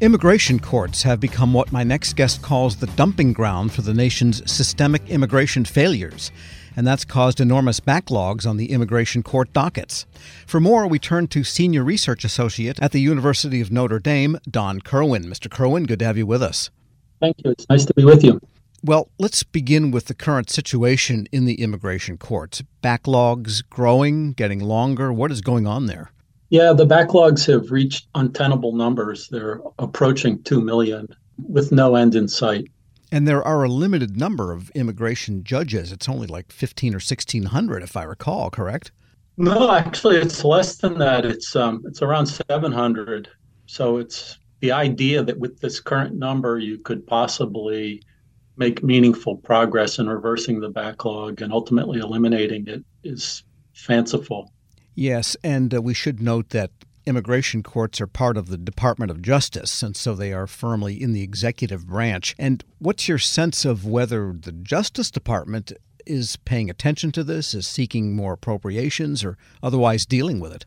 Immigration courts have become what my next guest calls the dumping ground for the nation's systemic immigration failures, and that's caused enormous backlogs on the immigration court dockets. For more, we turn to Senior Research Associate at the University of Notre Dame, Don Kerwin. Mr. Kerwin, good to have you with us. Thank you. It's nice to be with you. Well, let's begin with the current situation in the immigration courts. Backlogs growing, getting longer. What is going on there? Yeah, the backlogs have reached untenable numbers. They're approaching 2 million with no end in sight. And there are a limited number of immigration judges. It's only like 15 or 1600 if I recall, correct? No, actually it's less than that. It's um it's around 700. So it's the idea that with this current number you could possibly make meaningful progress in reversing the backlog and ultimately eliminating it is fanciful. Yes, and uh, we should note that immigration courts are part of the Department of Justice, and so they are firmly in the executive branch. And what's your sense of whether the Justice Department is paying attention to this, is seeking more appropriations, or otherwise dealing with it?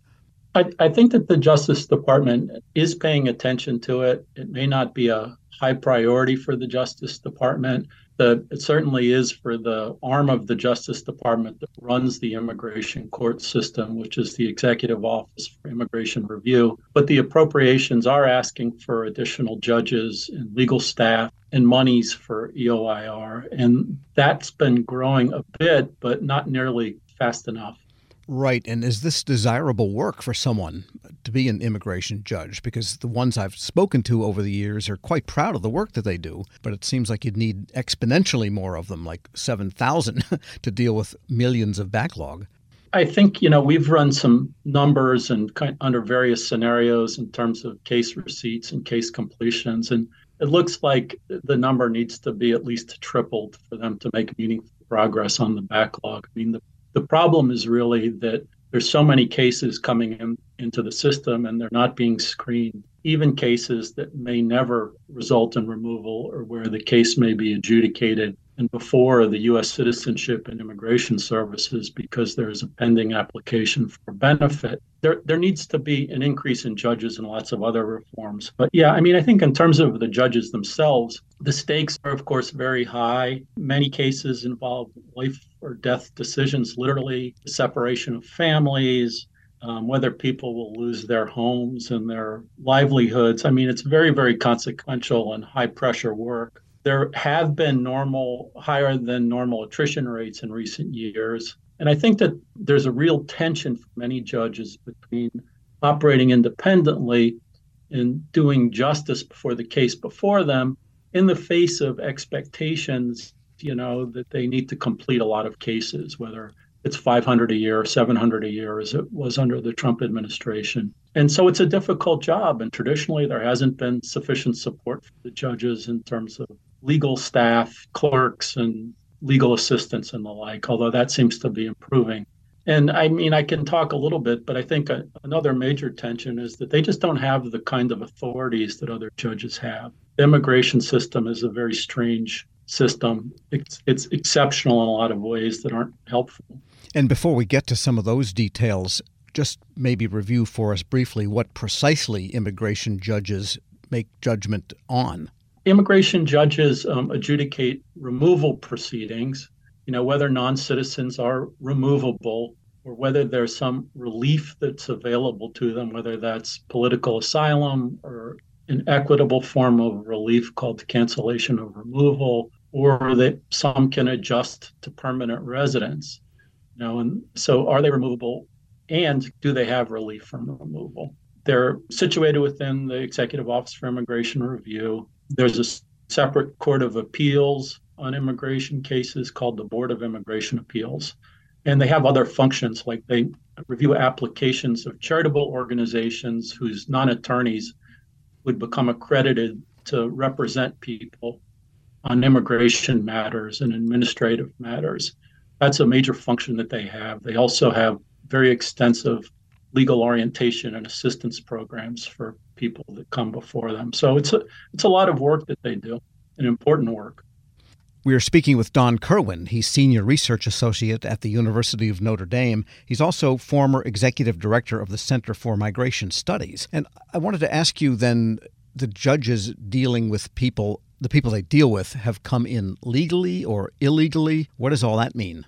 I, I think that the Justice Department is paying attention to it. It may not be a high priority for the Justice Department the it certainly is for the arm of the Justice Department that runs the immigration court system, which is the Executive Office for Immigration Review. But the appropriations are asking for additional judges and legal staff and monies for EOIR, and that's been growing a bit, but not nearly fast enough. Right. And is this desirable work for someone to be an immigration judge? Because the ones I've spoken to over the years are quite proud of the work that they do, but it seems like you'd need exponentially more of them, like 7,000, to deal with millions of backlog. I think, you know, we've run some numbers and kind of under various scenarios in terms of case receipts and case completions. And it looks like the number needs to be at least tripled for them to make meaningful progress on the backlog. I mean, the the problem is really that there's so many cases coming in, into the system and they're not being screened. Even cases that may never result in removal or where the case may be adjudicated and before the U.S. Citizenship and Immigration Services because there is a pending application for benefit. There, there needs to be an increase in judges and lots of other reforms. But yeah, I mean, I think in terms of the judges themselves, the stakes are, of course, very high. Many cases involve life or death decisions, literally, the separation of families, um, whether people will lose their homes and their livelihoods. I mean, it's very, very consequential and high pressure work. There have been normal, higher than normal attrition rates in recent years. And I think that there's a real tension for many judges between operating independently and doing justice before the case before them in the face of expectations, you know, that they need to complete a lot of cases, whether it's 500 a year or 700 a year as it was under the Trump administration. And so it's a difficult job. And traditionally, there hasn't been sufficient support for the judges in terms of legal staff, clerks, and legal assistants and the like, although that seems to be improving. And I mean, I can talk a little bit, but I think a, another major tension is that they just don't have the kind of authorities that other judges have. The immigration system is a very strange system. It's, it's exceptional in a lot of ways that aren't helpful. And before we get to some of those details, just maybe review for us briefly what precisely immigration judges make judgment on immigration judges um, adjudicate removal proceedings, you know, whether non citizens are removable or whether there's some relief that's available to them, whether that's political asylum or an equitable form of relief called cancellation of removal, or that some can adjust to permanent residence. You know, and so are they removable and do they have relief from removal? They're situated within the Executive Office for Immigration Review. There's a separate court of appeals on immigration cases called the Board of Immigration Appeals. And they have other functions like they review applications of charitable organizations whose non attorneys would become accredited to represent people on immigration matters and administrative matters. That's a major function that they have. They also have very extensive legal orientation and assistance programs for people that come before them. So it's a it's a lot of work that they do, an important work. We are speaking with Don Kerwin. He's Senior Research Associate at the University of Notre Dame. He's also former Executive Director of the Center for Migration Studies. And I wanted to ask you then the judges dealing with people, the people they deal with, have come in legally or illegally? What does all that mean?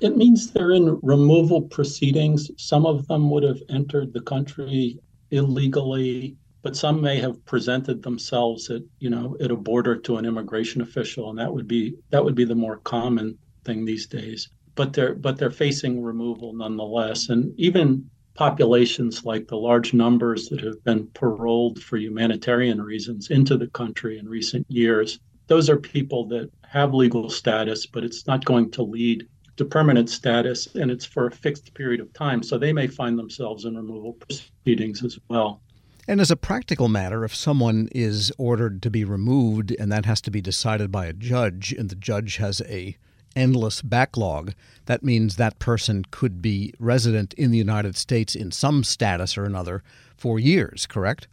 It means they're in removal proceedings. Some of them would have entered the country illegally, but some may have presented themselves at, you know, at a border to an immigration official, and that would be that would be the more common thing these days. But they're but they're facing removal nonetheless. And even populations like the large numbers that have been paroled for humanitarian reasons into the country in recent years, those are people that have legal status, but it's not going to lead to permanent status and it's for a fixed period of time. So they may find themselves in removal proceedings as well. And as a practical matter, if someone is ordered to be removed and that has to be decided by a judge, and the judge has a endless backlog, that means that person could be resident in the United States in some status or another for years, correct?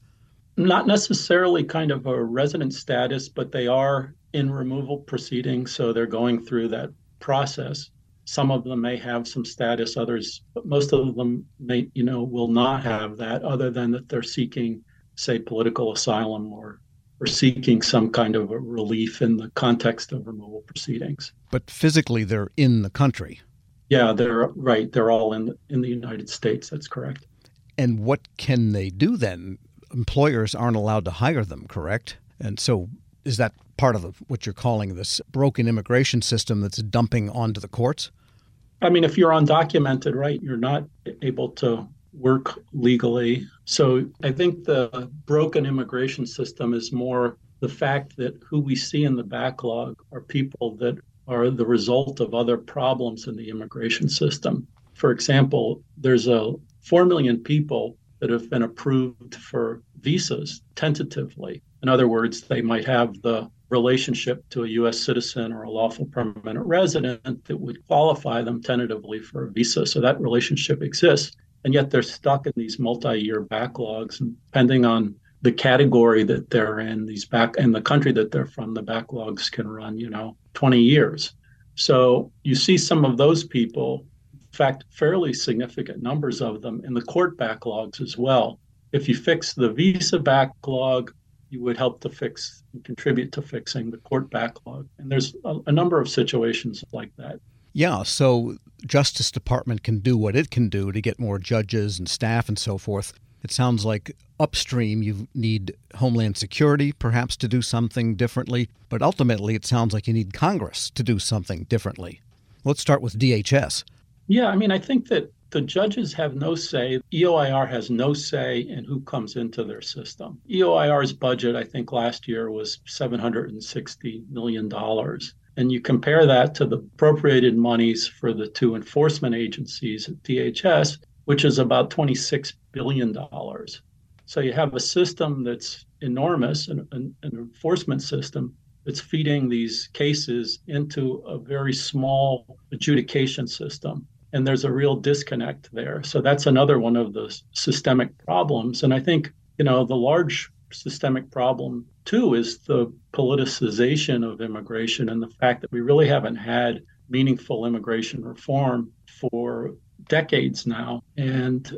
Not necessarily kind of a resident status, but they are in removal proceedings, so they're going through that process. Some of them may have some status, others, but most of them may, you know, will not have that, other than that they're seeking, say, political asylum or or seeking some kind of a relief in the context of removal proceedings. But physically, they're in the country. Yeah, they're right. They're all in the, in the United States. That's correct. And what can they do then? Employers aren't allowed to hire them, correct? And so, is that part of the, what you're calling this broken immigration system that's dumping onto the courts? I mean, if you're undocumented, right, you're not able to work legally. So I think the broken immigration system is more the fact that who we see in the backlog are people that are the result of other problems in the immigration system. For example, there's a 4 million people that have been approved for visas tentatively. In other words, they might have the relationship to a U.S. citizen or a lawful permanent resident that would qualify them tentatively for a visa. So that relationship exists and yet they're stuck in these multi-year backlogs and depending on the category that they're in these back and the country that they're from the backlogs can run you know 20 years so you see some of those people in fact fairly significant numbers of them in the court backlogs as well if you fix the visa backlog you would help to fix and contribute to fixing the court backlog and there's a, a number of situations like that yeah, so Justice Department can do what it can do to get more judges and staff and so forth. It sounds like upstream you need Homeland Security perhaps to do something differently, but ultimately it sounds like you need Congress to do something differently. Let's start with DHS. Yeah, I mean, I think that the judges have no say. EOIR has no say in who comes into their system. EOIR's budget, I think last year was $760 million. And you compare that to the appropriated monies for the two enforcement agencies at DHS, which is about $26 billion. So you have a system that's enormous, an, an, an enforcement system that's feeding these cases into a very small adjudication system. And there's a real disconnect there. So that's another one of the systemic problems. And I think, you know, the large systemic problem too is the politicization of immigration and the fact that we really haven't had meaningful immigration reform for decades now. And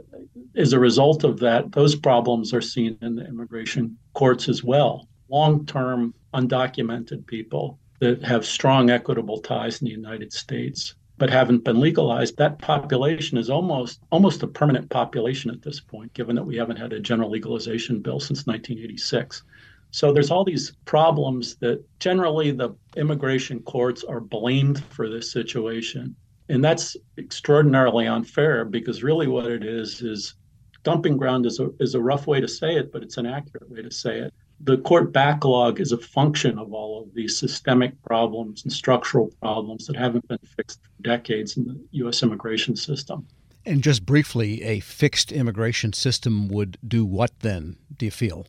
as a result of that, those problems are seen in the immigration courts as well. Long term, undocumented people that have strong equitable ties in the United States but haven't been legalized, that population is almost almost a permanent population at this point, given that we haven't had a general legalization bill since 1986. So there's all these problems that generally the immigration courts are blamed for this situation. And that's extraordinarily unfair because really what it is is dumping ground is a, is a rough way to say it, but it's an accurate way to say it the court backlog is a function of all of these systemic problems and structural problems that haven't been fixed for decades in the U.S. immigration system. And just briefly, a fixed immigration system would do what then, do you feel?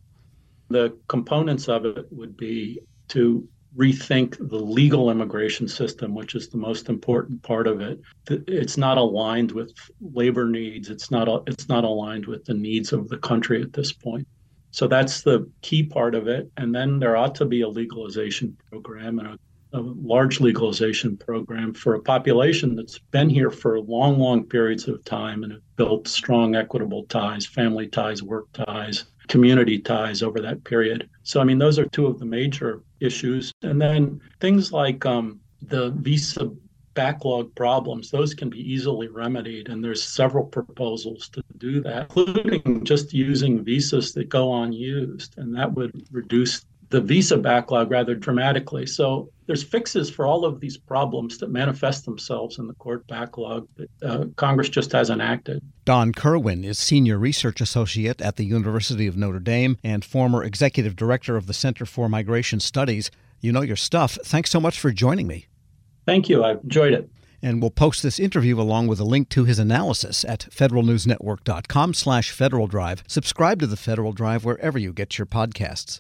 The components of it would be to rethink the legal immigration system, which is the most important part of it. It's not aligned with labor needs. It's not. It's not aligned with the needs of the country at this point. So that's the key part of it. And then there ought to be a legalization program and a, a, large legalization program for a population that's been here for long, long periods of time and have built strong equitable ties, family ties, work ties. community ties over that period. So, I mean, those are two of the major issues. And then things like um, the visa backlog problems, those can be easily remedied. And there's several proposals to do that, including just using visas that go unused. And that would reduce the visa backlog rather dramatically. So there's fixes for all of these problems that manifest themselves in the court backlog that uh, Congress just hasn't acted. Don Kerwin is Senior Research Associate at the University of Notre Dame and former Executive Director of the Center for Migration Studies. You know your stuff. Thanks so much for joining me. Thank you. I've enjoyed it. And we'll post this interview along with a link to his analysis at federalnewsnetwork.com slash Federal Drive. Subscribe to the Federal Drive wherever you get your podcasts.